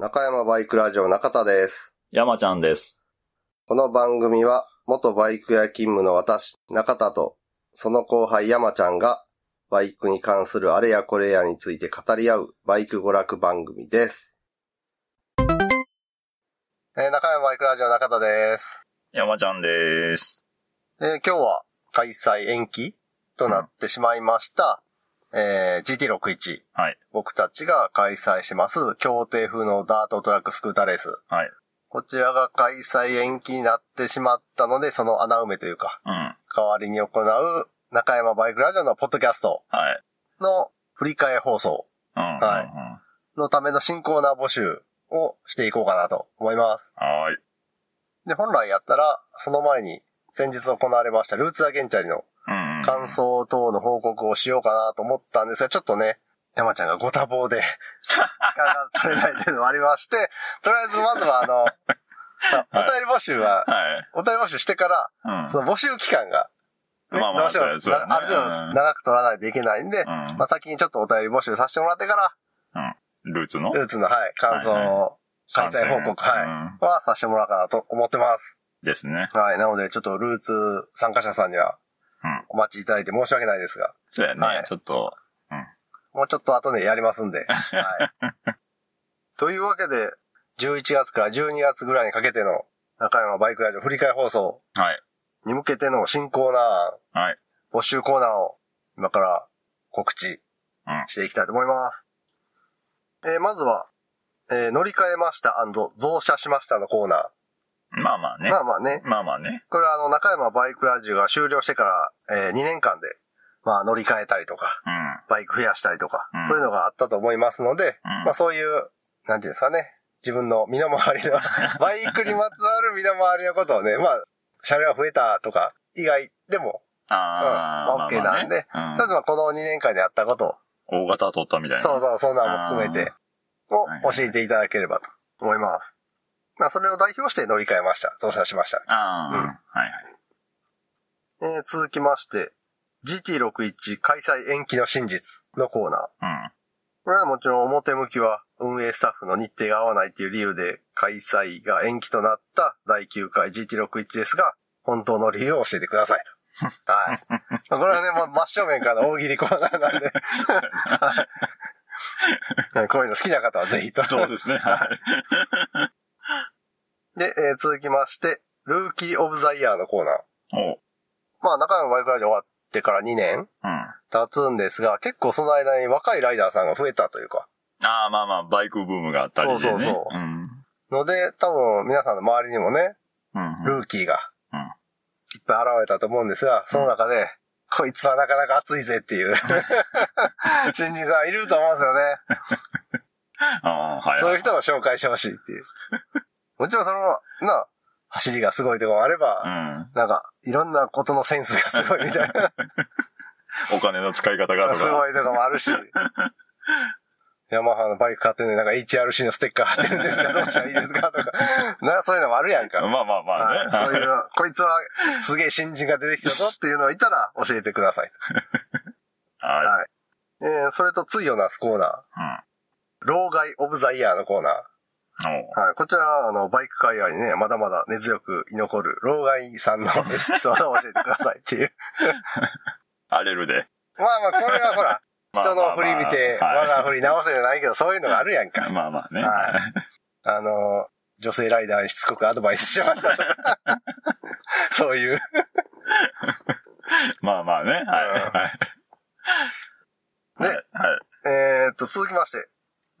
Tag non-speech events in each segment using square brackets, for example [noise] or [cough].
中山バイクラジオ中田です。山ちゃんです。この番組は、元バイク屋勤務の私、中田と、その後輩山ちゃんが、バイクに関するあれやこれやについて語り合う、バイク娯楽番組です。えー中山バイクラジオ中田です。山ちゃんです。えー今日は開催延期となってしまいました、えー GT61。はい。僕たちが開催します、協定風のダートトラックスクーターレース。はい。こちらが開催延期になってしまったので、その穴埋めというか、うん。代わりに行う中山バイクラジオのポッドキャストはい。の振り替え放送うん。はいうんのための新コーナー募集をしていこうかなと思います。はーい。で、本来やったら、その前に先日行われましたルーツアゲンチャリのうん。感想等の報告をしようかなと思ったんですが、ちょっとね、山ちゃんがご多忙で、時間が取れないっていうのもありまして、とりあえずまずはあの、[laughs] お便り募集は、はい。お便り募集してから、うん。その募集期間が、ねまあまあどうしてね。なある程度長く取らないといけないんで、うん。まあ先にちょっとお便り募集させてもらってから、ルーツの？ルーツの、はい、感想開催報告、はい、うん。はさせてもらおうかなと思ってます。ですね。はい、なのでちょっとルーツ参加者さんにはうん。お待ちいただいて申し訳ないですが、そうやはいね。ちょっと、もうちょっと後でやりますんで。[laughs] はい。というわけで、11月から12月ぐらいにかけての中山バイクラジオ振り替え放送はい。に向けての新コーナー、はい。募集コーナーを今から告知うんしていきたいと思います。えーまずは、えー乗り換えました増車しましたのコーナまあまあー。ね。まあまあね。まあまあね。これはあの、中山バイクラジオが終了してから、え2年間で、まあ乗り換えたりとか、うん。バイク増やしたりとか、うんそういうのがあったと思いますので、うんまあそういう、なんていうんですかね、自分の身の回りの、[laughs] バイクにまつわる身の回りのことをね、まあ、車両が増えたとか、以外でも、ああ、うんまあ OK なんでまあまあね例えばこの2年間であったことうん大型取ったみたいな。そうそう、そんなのも含めて、を教えていただければと思います。まあそれを代表して乗り換えました。増車しました。ああ、うんはいはい。えー続きまして、GT61 開催延期の真実のコーナー。うん。これはもちろん表向きは運営スタッフの日程が合わないっていう理由で開催が延期となった第9回 GT61 ですが、本当の理由を教えてくださいと。[laughs] はい。まあこれはね、もう真正面からの大喜利コーナーなんで、[laughs] はい [laughs] こういうの好きな方はぜひと。そうですね。はい。で、えー続きまして、ルーキーオブザイヤーのコーナー。まあ、中山バイクラジオ終わってから2年うん。経つんですが、結構その間に若いライダーさんが増えたというか、ああ、まあまあ、バイクブームがあったりでね。そうそうそううん。ので、多分皆さんの周りにもね、うん。ルーキーがうん、いっぱい現れたと思うんですが、その中で、こいつはなかなか熱いぜっていう、[laughs] 新人さんいると思うんですよね。[laughs] ああ、はいはい。そういう人を紹介してほしいっていう。もちろんその、な、走りがすごいとかもあれば、うん。なんか、いろんなことのセンスがすごいみたいな、[laughs] お金の使い方がとか。すごいとかもあるし、[laughs] ヤマハのバイク買ってね、なんか HRC のステッカー貼ってるんですけど、どうしたらいいですかとか、[laughs] な、そういうのもあるやんか。まあまあまあね。はい、そういう、こいつはすげえ新人が出てきたぞっていうのがいたら教えてください。はい。はい。えー、それとついをなすコーナー。うん。老害オブザイヤーのコーナー。はい。こちらは、あの、バイク界隈にね、まだまだ根強く居残る、老害さんの [laughs] エピソードを教えてくださいっていう。荒れるで。まあまあ、これはほら、[laughs] まあ人の振り見て、我が振り直せじゃないけど、そういうのがあるやんか。[laughs] まあまあね。はいあの、女性ライダーにしつこくアドバイスしてました。そういう。まあまあね。はい。はい。ではい。はい。えーっと、続きまして、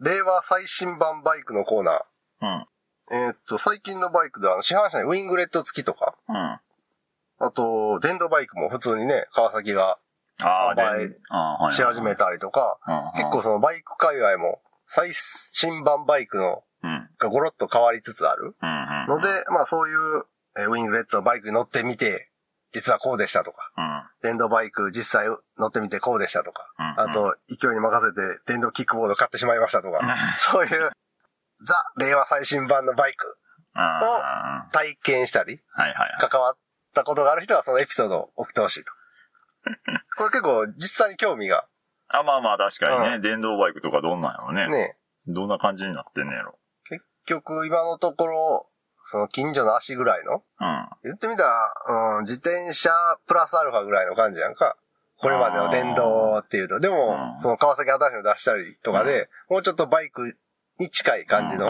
令和最新版バイクのコーナー。うん。えーっと、最近のバイクでは、あの市販車にウィングレット付きとか、うん。あと、電動バイクも普通にね、川崎がああ、で、販売ああはいし始めたりとか、うん結構そのバイク界隈も最新版バイクのうん。がゴロッと変わりつつあるうん。うん。ので、まあそういうえーウィングレットのバイクに乗ってみて、実はこうでしたとか、うん。電動バイク実際乗ってみてこうでしたとか、うんあと勢いに任せて電動キックボード買ってしまいましたとか、[laughs] そういうザ・令和最新版のバイクあ体験したり、あ。はいはいはい。関わったことがある人はそのエピソードを送ってほしいと。[laughs] これ結構実際に興味があ、まあまあ確かにね、う電動バイクとかどんなんやろね。ね、どんな感じになってんねやろ。結局、今のところ、その近所の足ぐらいの？うん。言ってみたら、うん、自転車プラスアルファぐらいの感じやんか。これまでの電動っていうと。でもう、んその川崎新しいの出したりとかで、もうちょっとバイクに近い感じの。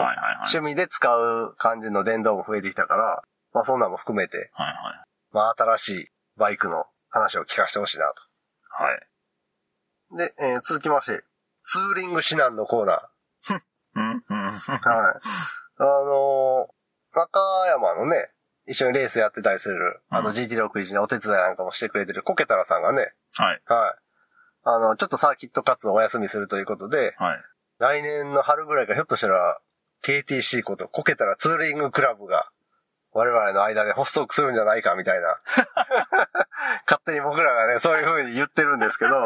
趣味で使う感じの電動も増えてきたから、まあそんなんも含めて、はいはい。まあ新しいバイクの話を聞かせてほしいなはい。と。で、えー続きまして、ツーリング指南のコーナー。[laughs] うんうん。はい。あのー中山のね、一緒にレースやってたりする、あとうん GT61 のお手伝いなんかもしてくれてるコケタラさんがね、はい。はい。あの、ちょっとサーキット活動をお休みするということで、はい。来年の春ぐらいからひょっとしたら、KTC ことコケタラツーリングクラブが、我々の間で発足するんじゃないかみたいな。[laughs] 勝手に僕らがね、そういう風に言ってるんですけど、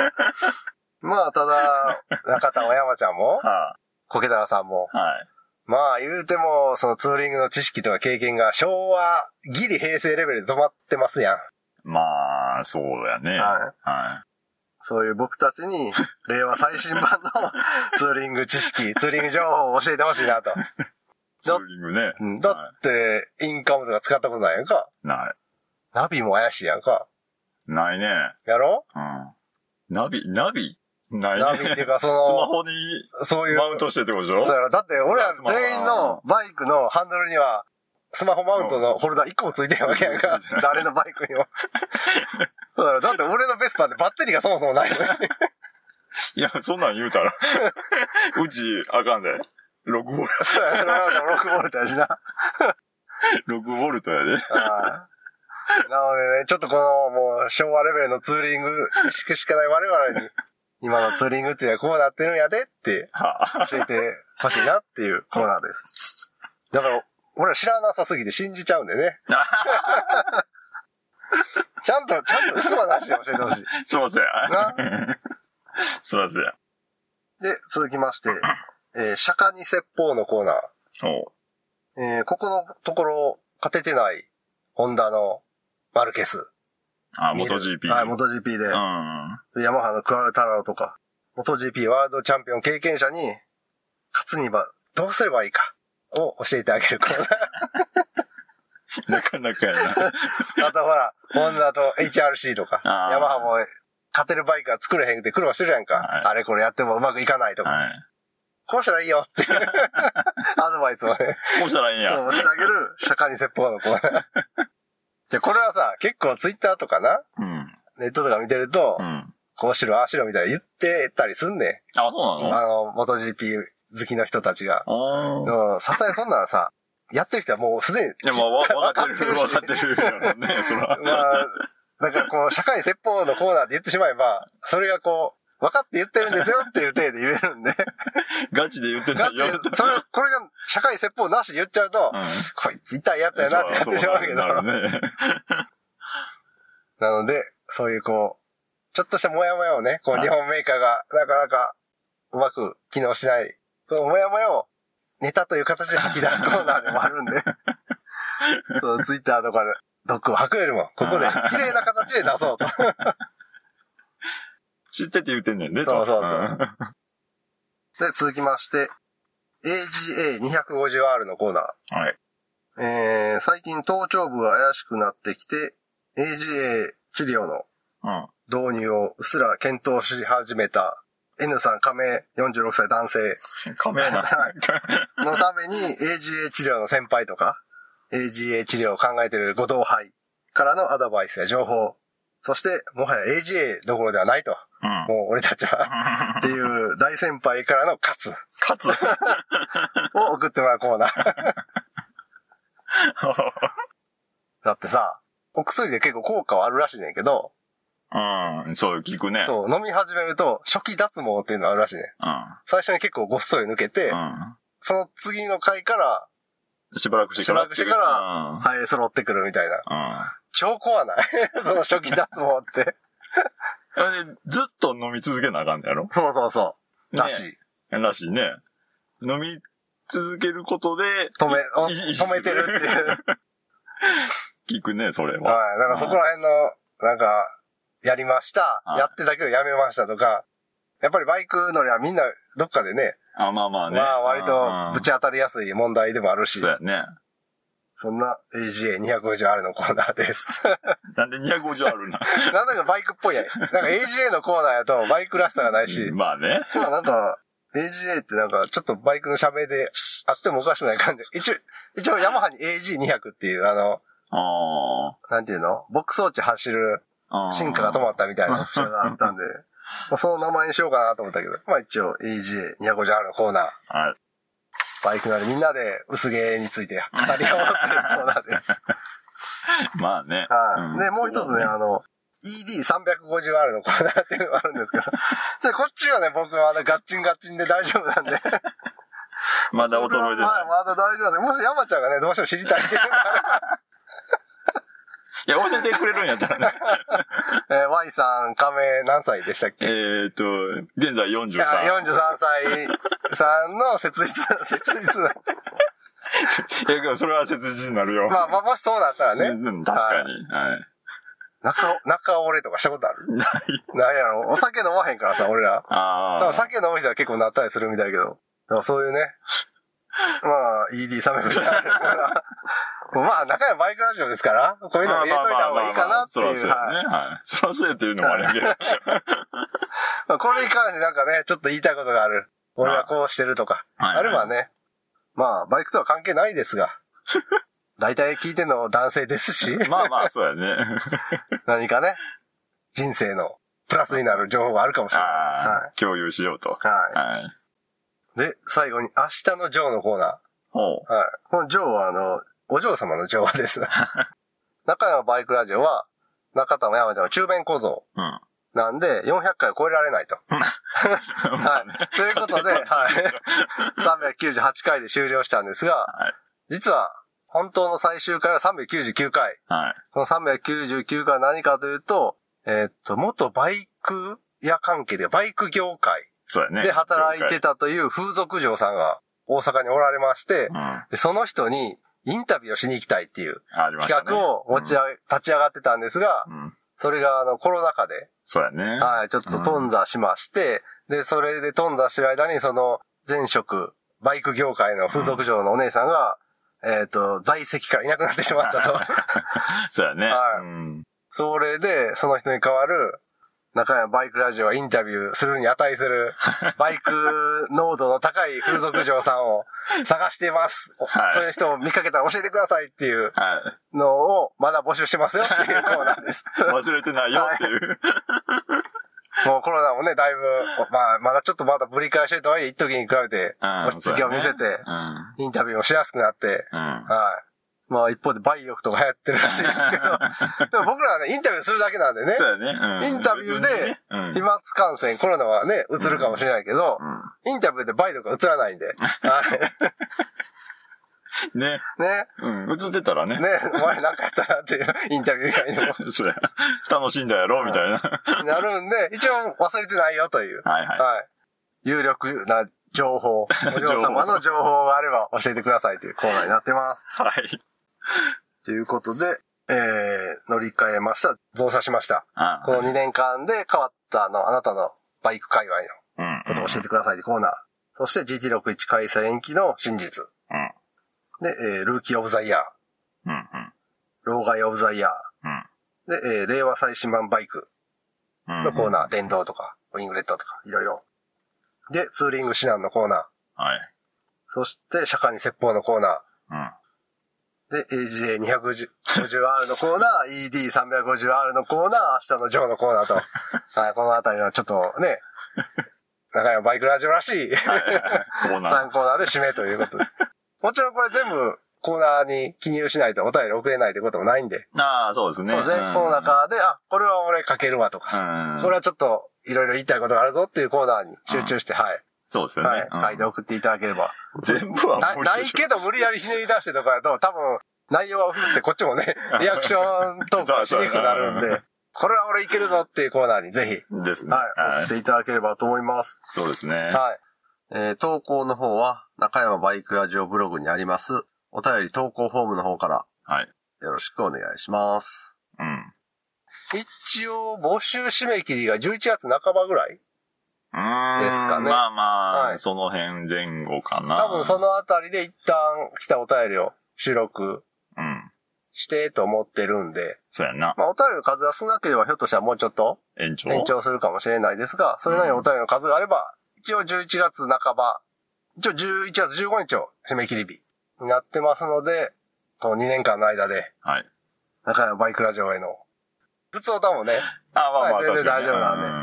[laughs] まあ、ただ、中田も山ちゃんも、はコケタラさんも、い。はい。まあ言うても、そのツーリングの知識とか経験が昭和、ギリ平成レベルで止まってますやん。まあ、そうやね。はい。はそういう僕たちに、[laughs] 令和最新版のツーリング知識、[laughs] ツーリング情報を教えてほしいなと。い。[laughs] ツーリングね。うんだって、インカムとか使ったことないやんか。なナビも怪しいやんか。い。ないね。やろ？うん。ナビ、ナビないね。ナビっていうか、そスマの、ホにそういう。マウントしてってことでしょ？そうやろだって俺ら全員のバイクのハンドルには、スマホマウントのホルダー1個もついてるわけやんかついて。る誰のバイクにも。そうやろだって俺のベスパでバッテリーがそもそもないのに。いや、そんなん言うたら、うち、あかんで。6ボルト、そうやろなんか6ボルトやしな。6ボルトやで。はいなのでね、ちょっとこのもう昭和レベルのツーリングしかない我々に、今のツーリングっていうのはこうなってるんやでっては教えてほしいなっていうコーナーです。だから、俺ら知らなさすぎて信じちゃうんでね。[laughs] ちゃんと、ちゃんと嘘はなしで教えてほしい。すいません。な？すいません。で、続きまして、えー釈迦に説法のコーナー。おえーここのところ、勝ててない、ホンダのマルケス。あ、見る MotoGP。はい、MotoGP で。うん。でヤマハのクアルタラロとか、MotoGP ワールドチャンピオン経験者に、勝つにはどうすればいいかを教えてあげるコー [laughs] なかなかやな。ナー。あとほら、ホンダと HRC とか、ヤマハも勝てるバイクが作れへんくて苦労してるやんか。はいあれこれやってもうまくいかないとか。はい。こうしたらいいよっていう [laughs] アドバイスをね、こうしたらいいんや。そうしてあげる釈迦に説法のコーナー。じゃあこれはさ、結構ツイッターとかな、うん。ネットとか見てると、うん。こうしろ、ああしろみたいな言ってたりすんねあ、ん。そうなあの、元 GP 好きの人たちが。のあでもさすがにそんなのさ、やってる人はもうすでに。いや、も [laughs] うわ分かってる、し分かってるやろね、そら。[laughs] まあ、だからこう、社会説法のコーナーで言ってしまえば、それがこう、分かって言ってるんですよっていう体で言えるんで。[laughs] ガチで言ってガチないよ。でそれ、これが社会説法なしで言っちゃうと、うん。こいつ痛いやつやなってやってしまうけど。なるね。なので、そういうこう、ちょっとしたモヤモヤをね、こうはい日本メーカーがなかなかうまく機能しない、そのモヤモヤをネタという形で吐き出すコーナーでもあるんで、[laughs] そうツイッターとかで毒を吐くよりも、ここで綺麗な形で出そうと。[laughs] 知ってて言ってんねんね、そうそうそううんで、続きまして、AGA250R のコーナはい。ー。えー、最近頭頂部が怪しくなってきて、AGA 治療のうん。導入をうっすら検討し始めた N さん加盟46歳男性仮名な。のために AGA 治療の先輩とか、AGA 治療を考えているご同輩からのアドバイスや情報、そしてもはや AGA どころではないと、うん。もう俺たちは、[laughs] っていう大先輩からの勝つ勝つ。[laughs] を送ってもらうコーナー。[laughs] だってさ、お薬で結構効果はあるらしいねんけど、うん。そう、聞くね。そう、飲み始めると初期脱毛っていうのあるらしいねん。最初に結構ごっそり抜けて、うん。その次の回からうん。しばらくしてから。しばらくしてから生え揃ってくるみたいな。うん。超怖ない？[laughs] その初期脱毛って。ずっと飲み続けなあかんのやろ？そうそうそう。らしい。らしいね。飲み続けることで、止め、止めてるっていう。[laughs] 聞くね、それはい。は。だからそこら辺の、なんか、やりました。はいやってたけどやめましたとか、やっぱりバイク乗りはみんなどっかでね、あ、まあまあね。まあ割とぶちち当たりやすい問題でもあるしそう、やね。そんな AGA250R のコーナーです。[laughs] なんで250あるな。[laughs] なんだかバイクっぽいやん。なんか AGA のコーナーやとバイクらしさがないし、まあね。まあなんか、AGA ってなんかちょっとバイクの社名であってもおかしくない感じ。一応、一応ヤマハに AG200 っていうあの、あなんていうの？ボックス装置走るあ。進化が止まったみたいなオプションがあったんで、まあその名前にしようかなと思ったけど、まあ一応 AGA250R のコーナー。はい。バイクなりみんなで薄毛について語り合おうっていうコーナーです。[laughs] まあね。はい。んで、もう一つね、あの、ED350R のコーナーっていうのがあるんですけど、[laughs] じゃあこっちはね、僕はあのガッチンガッチンで大丈夫なんで。まだ衰えてはい。まだ大丈夫で。もし山ちゃんがね、どうしても知りたいっていうのがあればいや、教えてくれるんやったらね。[laughs] えー Y さん、仮名何歳でしたっけ？えーっと、現在いや43。43歳さんの切実な、切実な。[laughs] いや、けどそれは切実になるよ。まあ、まあ、もしそうだったらね。うんうん、確かに。はい。中、中折れとかしたことある？ない。なんやろお酒飲まへんからさ、俺ら。だああ。から酒飲む人は結構なったりするみたいだけど。だからそういうね。まあ、ED300 まあ、中山バイクラジオですから、こういうの入れといた方がいいかなっていう。そうやはいね。はい。そらそうやっていうのもあるけど。[laughs] まあこれに関してなんかね、ちょっと言いたいことがある。俺はこうしてるとか。はいあればね。まあ、バイクとは関係ないですが。大体聞いてんの男性ですし、[laughs] まあまあ、そうやね。[laughs] 何かね、人生のプラスになる情報があるかもしれない。あはあ、共有しようと。ははい。い。で、最後に、明日のジョーのコーナほー。はい。このジョーは、あの、お嬢様のジョーです。[laughs] 中山バイクラジオは、中田も山ちゃんは中弁小僧う。うん。なんで、400回を超えられないと。[laughs] はい。ということで、はい。[laughs] 398回で終了したんですが、はい。実は、本当の最終回は399回。はい。この399回は何かというと、えーっと、元バイク屋関係で、バイク業界そうやね。で働いてたという風俗嬢さんが大阪におられましてうん。、その人にインタビューをしに行きたいっていう。企画を持ち上げ、立ち上がってたんですが、うん。うん。それがあのコロナ禍で、そうやね。はい、ちょっと頓挫しまして、で、それで頓挫してる間に、その、前職、バイク業界の風俗嬢のお姉さんが、えっ、と、在籍からいなくなってしまったと。[laughs] そうやね。はいうん。それで、その人に代わる、中山バイクラジオはインタビューするに値する、[laughs] バイク濃度の高い風俗嬢さんを探しています。おはいそういう人を見かけたら教えてくださいっていうはい。のを、まだ募集してますよっていう [laughs] コーナーです。忘れてないよっていう。もうコロナもね、だいぶ、まあ、まだちょっとまだぶり返してるとはいえ、一時に比べて、うん落ち着きを見せて、うん。インタビューもしやすくなって、うん。はい。まあ一方で梅力とか流行ってるらしいですけど、[laughs] でも僕らはね、インタビューするだけなんでね、そうやね。うん。インタビューで。飛沫感染、コロナはね、移るかもしれないけど、インタビューで梅力は移らないんで。ね。い。ね、うん。映ってたらね。ね、お前なんかやったなっていうインタビュー以外にもそや。楽しんだやろみたいな。なるんで、一応忘れてないよという、はいはい。はい。有力な情報、お嬢様の情報があれば教えてくださいというコーナーになってます。はい。[laughs] ということで、えー、乗り換えました。増車しました。あこの2年間で変わったあの、あなたのバイク界隈うん。のことを教えてくださいコーナー。そして GT61 開催延期の真実。うん。で、えールーキーオブザイヤー。うん。うん。老害オブザイヤうん。ー。で、えー令和最新版バイクうん。のコーナー。電動とか、ウィングレットとか、いろいろ。で、ツーリング指南のコーナー。はい。そして、釈迦に説法のコーナうん。ー。で、AGA250R のコーナー、ED350R のコーナー、明日のジョーのコーナーと。[laughs] はい、このあたりのちょっとね、中山バイクラジオらしいコーナ3コーナーで締めということで。もちろんこれ全部コーナーに記入しないとお便り送れないということもないんで。ー。ああ、そうですね。そうですね。この中で、あ、これは俺書けるわとか、うん。これはちょっといろいろ言いたいことがあるぞっていうコーナーに集中して、はい。そうですよね。はい。うん書いて送っていただければ。全部はな無理でしょないけど無理やりひねり出してとかだと、多分内容が薄くてこっちもね、[laughs] リアクショントークがしにくくなるんで、これは俺いけるぞっていうコーナーにぜひ、ですね。はい、送っていただければと思います。そうですね。はい。えー投稿の方は、中山バイクラジオブログにあります、お便り投稿フォームの方からはい。よろしくお願いします。うん。一応、募集締め切りが11月半ばぐらい。ですかねまあまあ、はいその辺前後かな。多分そのあたりで一旦来たお便りを収録うん。してと思ってるんで、そうやな。まあお便りの数が少なければひょっとしたらもうちょっと延長？延長するかもしれないですが、それなりにお便りの数があれば、一応11月半ば、一応11月15日を締め切り日になってますので、この2年間の間で、はい。中山バイクラジオへの、普通歌もね、あ、まあまあ、はい全然。大丈夫な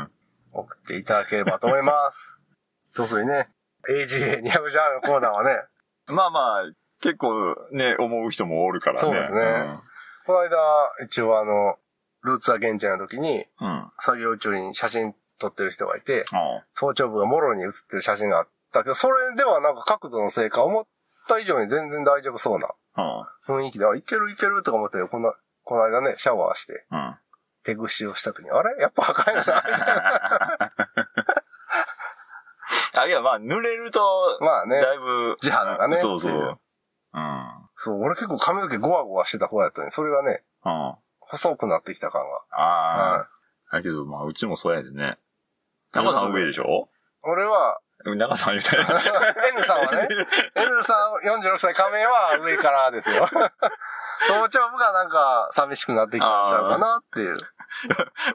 んで送っていただければと思います。[laughs] 特にね、AGA200 ジャンルのコーナーはね、う [laughs] んまあまあ、結構ね、思う人もおるからね。そうですねこの間、一応あの、ルーツア現地の時に、うん。うん。作業中に写真撮ってる人がいて、あ早朝部がもろに写ってる写真があったけど、それではなんか角度のせいか、思った以上に全然大丈夫そうなあ。雰囲気で、あ、いけるいけるとか思って、こんな、この間ね、シャワーして、うん。うん。手ぐしをした時に、あれ？やっぱ赤いのな [laughs] あ、いや、まあ、濡れると、まあねだいぶ、地肌がねそうそう。ううん。そう、俺結構髪の毛ゴワゴワしてた方やったのに、それがね、うん。細くなってきた感が。あはあ。だけど、まあ、うちもそうやでね。中さん上でしょ？俺は、中さん言うたら。[laughs] N さんはね、N さん46歳仮面は上からですよ。[laughs] 頭頂部がなんか寂しくなってきたんちゃうかなっていう。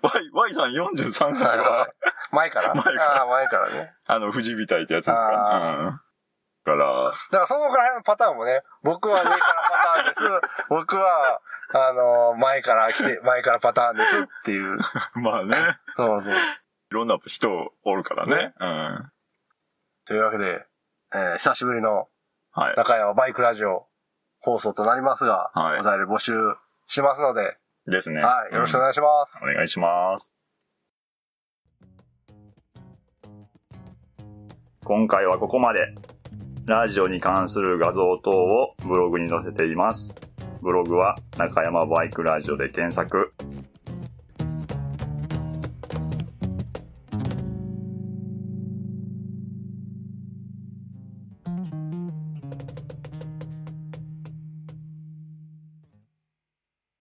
Y、Y さん43歳は、前から？前から前からね。あの、富士みたいってやつですかあうん。から、だからそのぐらいのパターンもね、僕は上からパターンです。[laughs] 僕は、あの、前から来て、前からパターンですっていう。[laughs] まあね、そうそう。いろんな人おるからね。うん。というわけで、えー久しぶりのはい。中山バイクラジオ放送となりますが、はいお便り募集しますので、ですね。はい、よろしくおい願いします。お願いします。今回はここまで。ラジオに関する画像等をブログに載せています。ブログは中山バイクラジオで検索。